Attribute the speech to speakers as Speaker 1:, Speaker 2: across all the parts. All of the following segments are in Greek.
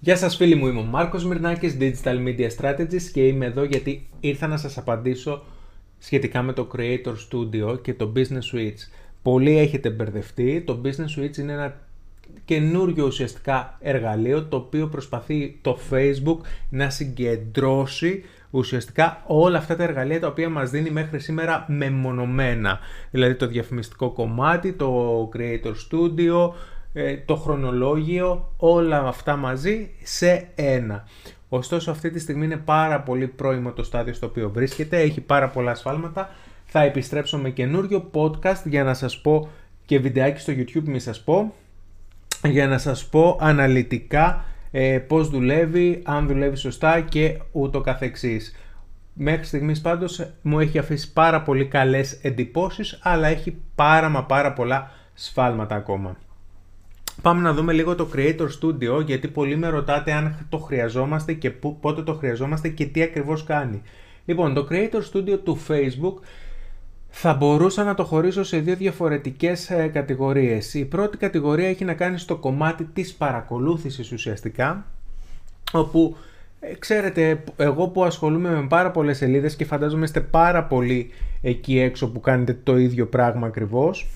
Speaker 1: Γεια σας φίλοι μου, είμαι ο Μάρκος Μυρνάκης, Digital Media Strategist και είμαι εδώ γιατί ήρθα να σας απαντήσω σχετικά με το Creator Studio και το Business Switch. Πολλοί έχετε μπερδευτεί, το Business Switch είναι ένα καινούριο ουσιαστικά εργαλείο το οποίο προσπαθεί το Facebook να συγκεντρώσει ουσιαστικά όλα αυτά τα εργαλεία τα οποία μας δίνει μέχρι σήμερα μεμονωμένα. Δηλαδή το διαφημιστικό κομμάτι, το Creator Studio, ε, το χρονολόγιο, όλα αυτά μαζί σε ένα. Ωστόσο αυτή τη στιγμή είναι πάρα πολύ πρώιμο το στάδιο στο οποίο βρίσκεται, έχει πάρα πολλά ασφάλματα. Θα επιστρέψω με καινούριο podcast για να σας πω και βιντεάκι στο YouTube μη σας πω, για να σας πω αναλυτικά ε, πώς δουλεύει, αν δουλεύει σωστά και ούτω καθεξής. Μέχρι στιγμής πάντως μου έχει αφήσει πάρα πολύ καλές εντυπώσεις, αλλά έχει πάρα μα πάρα πολλά σφάλματα ακόμα. Πάμε να δούμε λίγο το Creator Studio γιατί πολλοί με ρωτάτε αν το χρειαζόμαστε και πότε το χρειαζόμαστε και τι ακριβώς κάνει. Λοιπόν, το Creator Studio του Facebook θα μπορούσα να το χωρίσω σε δύο διαφορετικές ε, κατηγορίες. Η πρώτη κατηγορία έχει να κάνει στο κομμάτι της παρακολούθησης ουσιαστικά, όπου ε, ξέρετε, εγώ που ασχολούμαι με πάρα πολλές σελίδες και φαντάζομαι είστε πάρα πολλοί εκεί έξω που κάνετε το ίδιο πράγμα ακριβώς,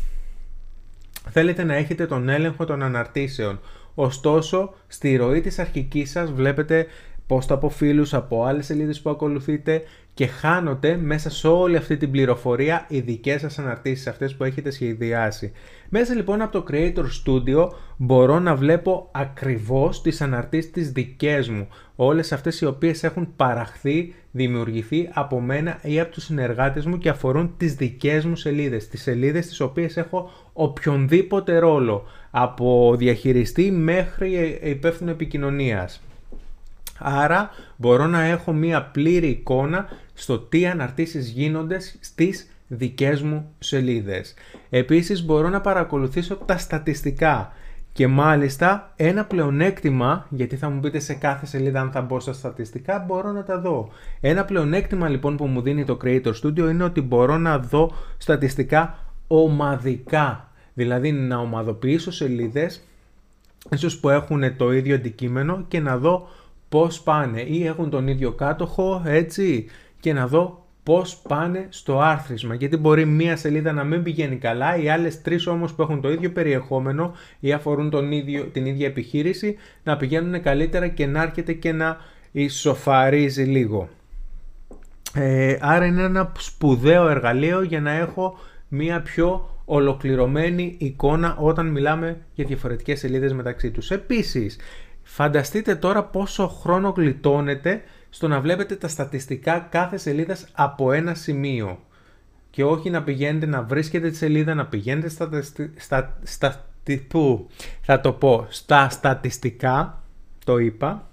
Speaker 1: θέλετε να έχετε τον έλεγχο των αναρτήσεων. Ωστόσο, στη ροή της αρχικής σας βλέπετε post από φίλους, από άλλες σελίδες που ακολουθείτε και χάνονται μέσα σε όλη αυτή την πληροφορία οι δικές σας αναρτήσεις, αυτές που έχετε σχεδιάσει. Μέσα λοιπόν από το Creator Studio μπορώ να βλέπω ακριβώς τις αναρτήσεις τις δικές μου, όλες αυτές οι οποίες έχουν παραχθεί, δημιουργηθεί από μένα ή από τους συνεργάτες μου και αφορούν τις δικές μου σελίδες, τις σελίδες τις οποίες έχω οποιονδήποτε ρόλο, από διαχειριστή μέχρι υπεύθυνο επικοινωνίας. Άρα μπορώ να έχω μία πλήρη εικόνα στο τι αναρτήσεις γίνονται στις δικές μου σελίδες. Επίσης μπορώ να παρακολουθήσω τα στατιστικά και μάλιστα ένα πλεονέκτημα, γιατί θα μου πείτε σε κάθε σελίδα αν θα μπω στα στατιστικά, μπορώ να τα δω. Ένα πλεονέκτημα λοιπόν που μου δίνει το Creator Studio είναι ότι μπορώ να δω στατιστικά ομαδικά. Δηλαδή να ομαδοποιήσω σελίδες, ίσως που έχουν το ίδιο αντικείμενο και να δω πώς πάνε ή έχουν τον ίδιο κάτοχο έτσι και να δω πώς πάνε στο άρθρισμα γιατί μπορεί μία σελίδα να μην πηγαίνει καλά οι άλλες τρεις όμως που έχουν το ίδιο περιεχόμενο ή αφορούν τον ίδιο, την ίδια επιχείρηση να πηγαίνουν καλύτερα και να έρχεται και να ισοφαρίζει λίγο. Ε, άρα είναι ένα σπουδαίο εργαλείο για να έχω μία πιο ολοκληρωμένη εικόνα όταν μιλάμε για διαφορετικές σελίδες μεταξύ τους. Επίσης, Φανταστείτε τώρα πόσο χρόνο γλιτώνετε στο να βλέπετε τα στατιστικά κάθε σελίδας από ένα σημείο. Και όχι να πηγαίνετε να βρίσκετε τη σελίδα, να πηγαίνετε στα, στα, στα, θα το πω, στα στατιστικά, το είπα,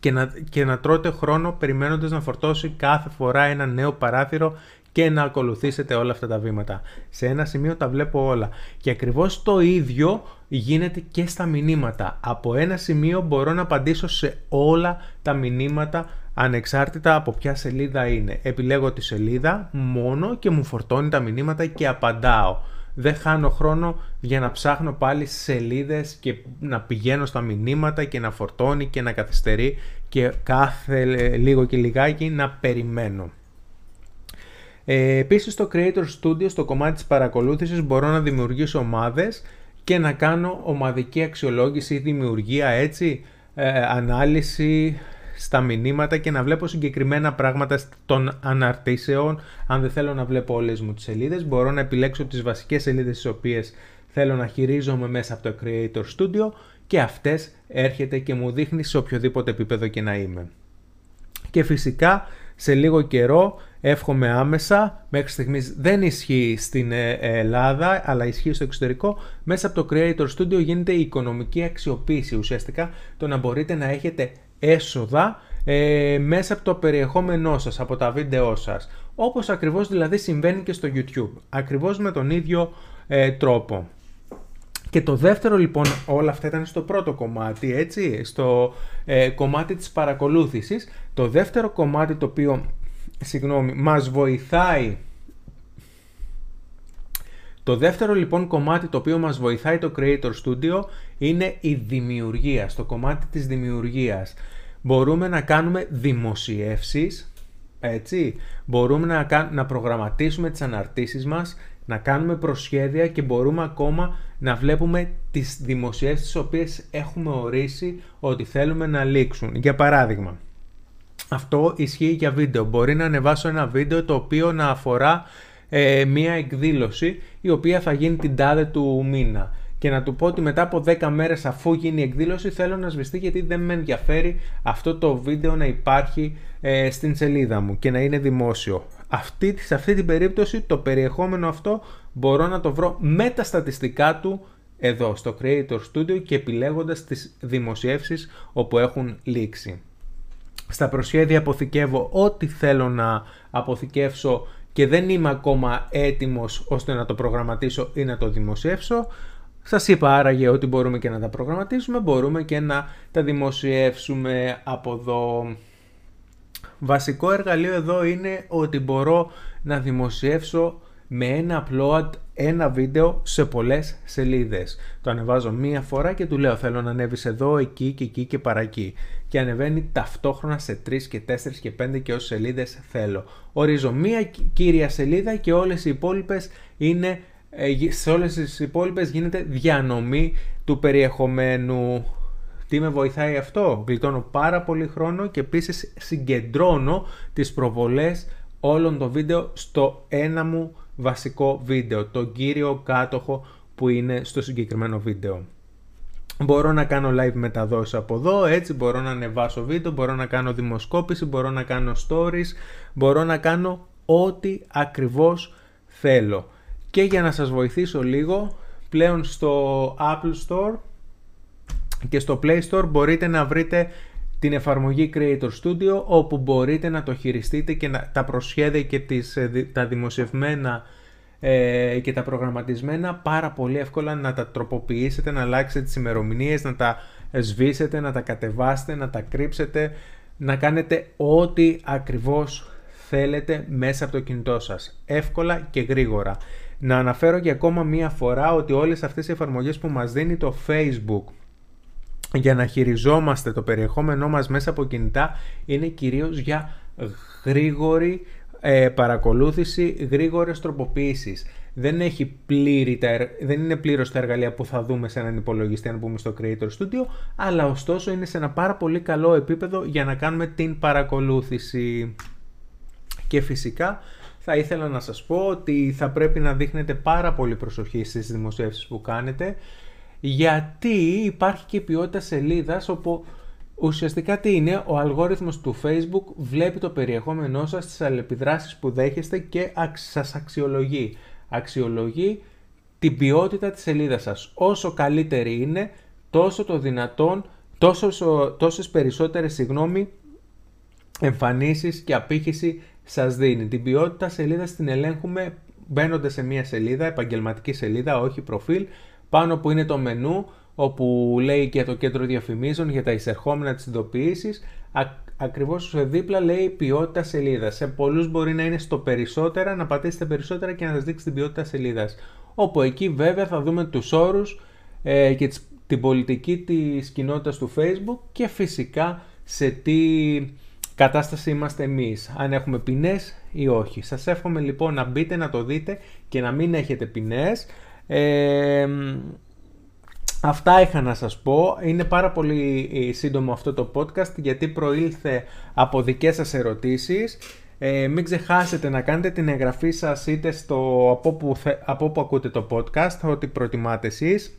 Speaker 1: και να, και να τρώτε χρόνο περιμένοντας να φορτώσει κάθε φορά ένα νέο παράθυρο και να ακολουθήσετε όλα αυτά τα βήματα. Σε ένα σημείο τα βλέπω όλα. Και ακριβώς το ίδιο γίνεται και στα μηνύματα. Από ένα σημείο μπορώ να απαντήσω σε όλα τα μηνύματα ανεξάρτητα από ποια σελίδα είναι. Επιλέγω τη σελίδα μόνο και μου φορτώνει τα μηνύματα και απαντάω. Δεν χάνω χρόνο για να ψάχνω πάλι σελίδες και να πηγαίνω στα μηνύματα και να φορτώνει και να καθυστερεί και κάθε λίγο και λιγάκι να περιμένω. Ε, επίσης στο Creator Studio στο κομμάτι της παρακολούθησης μπορώ να δημιουργήσω ομάδες και να κάνω ομαδική αξιολόγηση ή δημιουργία έτσι, ε, ανάλυση στα μηνύματα και να βλέπω συγκεκριμένα πράγματα των αναρτήσεων. Αν δεν θέλω να βλέπω όλες μου τις σελίδες, μπορώ να επιλέξω τις βασικές σελίδες τις οποίες θέλω να χειρίζομαι μέσα από το Creator Studio και αυτές έρχεται και μου δείχνει σε οποιοδήποτε επίπεδο και να είμαι. Και φυσικά σε λίγο καιρό εύχομαι άμεσα, μέχρι στιγμής δεν ισχύει στην ε, Ελλάδα αλλά ισχύει στο εξωτερικό, μέσα από το Creator Studio γίνεται η οικονομική αξιοποίηση ουσιαστικά το να μπορείτε να έχετε έσοδα ε, μέσα από το περιεχόμενό σας, από τα βίντεό σας. Όπως ακριβώς δηλαδή συμβαίνει και στο YouTube, ακριβώς με τον ίδιο ε, τρόπο. Και το δεύτερο λοιπόν, όλα αυτά ήταν στο πρώτο κομμάτι, έτσι, στο ε, κομμάτι της παρακολούθησης. Το δεύτερο κομμάτι το οποίο, συγγνώμη, μας βοηθάει Το δεύτερο λοιπόν κομμάτι το οποίο μας βοηθάει το Creator Studio είναι η δημιουργία, στο κομμάτι της δημιουργίας. Μπορούμε να κάνουμε δημοσιεύσεις, έτσι, μπορούμε να, να προγραμματίσουμε τις αναρτήσεις μας, να κάνουμε προσχέδια και μπορούμε ακόμα να βλέπουμε τις δημοσιεύσεις τις οποίες έχουμε ορίσει ότι θέλουμε να λήξουν. Για παράδειγμα, αυτό ισχύει για βίντεο. Μπορεί να ανεβάσω ένα βίντεο το οποίο να αφορά ε, μία εκδήλωση η οποία θα γίνει την τάδε του μήνα και να του πω ότι μετά από 10 μέρες αφού γίνει η εκδήλωση θέλω να σβηστεί γιατί δεν με ενδιαφέρει αυτό το βίντεο να υπάρχει ε, στην σελίδα μου και να είναι δημόσιο. Αυτή, σε αυτή την περίπτωση το περιεχόμενο αυτό μπορώ να το βρω με τα στατιστικά του εδώ στο Creator Studio και επιλέγοντας τις δημοσιεύσεις όπου έχουν λήξει. Στα προσχέδια αποθηκεύω ό,τι θέλω να αποθηκεύσω και δεν είμαι ακόμα έτοιμος ώστε να το προγραμματίσω ή να το δημοσιεύσω. Σας είπα άραγε ότι μπορούμε και να τα προγραμματίσουμε, μπορούμε και να τα δημοσιεύσουμε από εδώ. Βασικό εργαλείο εδώ είναι ότι μπορώ να δημοσιεύσω με ένα upload ένα βίντεο σε πολλές σελίδες. Το ανεβάζω μία φορά και του λέω θέλω να ανέβεις εδώ, εκεί και εκεί και παρακεί. Και ανεβαίνει ταυτόχρονα σε 3 και 4 και 5 και όσες σελίδες θέλω. Ορίζω μία κύρια σελίδα και όλες οι υπόλοιπες είναι, ε, σε όλες τις υπόλοιπες γίνεται διανομή του περιεχομένου. Τι με βοηθάει αυτό, γλιτώνω πάρα πολύ χρόνο και επίσης συγκεντρώνω τις προβολές όλων των βίντεο στο ένα μου βασικό βίντεο, τον κύριο κάτοχο που είναι στο συγκεκριμένο βίντεο. Μπορώ να κάνω live μεταδόσεις από εδώ, έτσι μπορώ να ανεβάσω βίντεο, μπορώ να κάνω δημοσκόπηση, μπορώ να κάνω stories, μπορώ να κάνω ό,τι ακριβώς θέλω. Και για να σας βοηθήσω λίγο, πλέον στο Apple Store και στο Play Store μπορείτε να βρείτε την εφαρμογή Creator Studio όπου μπορείτε να το χειριστείτε και να, τα προσχέδια και τις, ε, τα δημοσιευμένα ε, και τα προγραμματισμένα πάρα πολύ εύκολα να τα τροποποιήσετε, να αλλάξετε τις ημερομηνίες, να τα σβήσετε, να τα κατεβάσετε, να τα κρύψετε, να κάνετε ό,τι ακριβώς θέλετε μέσα από το κινητό σας. Εύκολα και γρήγορα. Να αναφέρω και ακόμα μία φορά ότι όλες αυτές οι εφαρμογές που μας δίνει το Facebook για να χειριζόμαστε το περιεχόμενό μας μέσα από κινητά είναι κυρίως για γρήγορη ε, παρακολούθηση, γρήγορες τροποποιήσεις. Δεν, έχει πλήρη τα, δεν είναι πλήρως τα εργαλεία που θα δούμε σε έναν υπολογιστή αν μπούμε στο Creator Studio, αλλά ωστόσο είναι σε ένα πάρα πολύ καλό επίπεδο για να κάνουμε την παρακολούθηση. Και φυσικά θα ήθελα να σας πω ότι θα πρέπει να δείχνετε πάρα πολύ προσοχή στις δημοσίευσεις που κάνετε, γιατί υπάρχει και ποιότητα σελίδας όπου ουσιαστικά τι είναι, ο αλγόριθμος του Facebook βλέπει το περιεχόμενό σας, τις αλληλεπιδράσεις που δέχεστε και σας αξιολογεί. Αξιολογεί την ποιότητα της σελίδας σας. Όσο καλύτερη είναι, τόσο το δυνατόν, τόσος, τόσες περισσότερες συγγνώμη, εμφανίσεις και απήχηση σας δίνει. Την ποιότητα σελίδας την ελέγχουμε μπαίνοντας σε μια σελίδα, επαγγελματική σελίδα, όχι προφίλ, πάνω που είναι το μενού όπου λέει και το κέντρο διαφημίσεων για τα εισερχόμενα της ειδοποίησης, ακριβώς δίπλα λέει ποιότητα σελίδας. Σε πολλούς μπορεί να είναι στο περισσότερα, να πατήσετε περισσότερα και να σας δείξει την ποιότητα σελίδας. Όπου εκεί βέβαια θα δούμε τους όρους ε, και την πολιτική της κοινότητας του Facebook και φυσικά σε τι κατάσταση είμαστε εμείς, αν έχουμε ποινές ή όχι. Σας εύχομαι λοιπόν να μπείτε να το δείτε και να μην έχετε ποινές. Ε, Αυτά είχα να σας πω. Είναι πάρα πολύ ε, σύντομο αυτό το podcast γιατί προήλθε από δικές σας ερωτήσεις. Ε, μην ξεχάσετε να κάνετε την εγγραφή σας είτε στο, από, που, από που ακούτε το podcast, ό,τι προτιμάτε εσείς.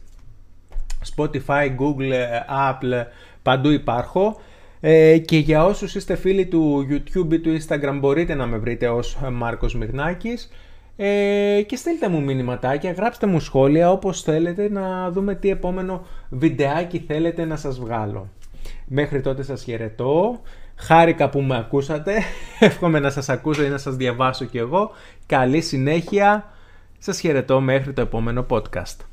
Speaker 1: Spotify, Google, Apple, παντού υπάρχω. Ε, και για όσους είστε φίλοι του YouTube ή του Instagram μπορείτε να με βρείτε ως Μάρκος Μυρνάκης. Ε, και στείλτε μου μηνυματάκια, γράψτε μου σχόλια όπως θέλετε να δούμε τι επόμενο βιντεάκι θέλετε να σας βγάλω. Μέχρι τότε σας χαιρετώ. Χάρηκα που με ακούσατε. Εύχομαι να σας ακούσω ή να σας διαβάσω κι εγώ. Καλή συνέχεια. Σας χαιρετώ μέχρι το επόμενο podcast.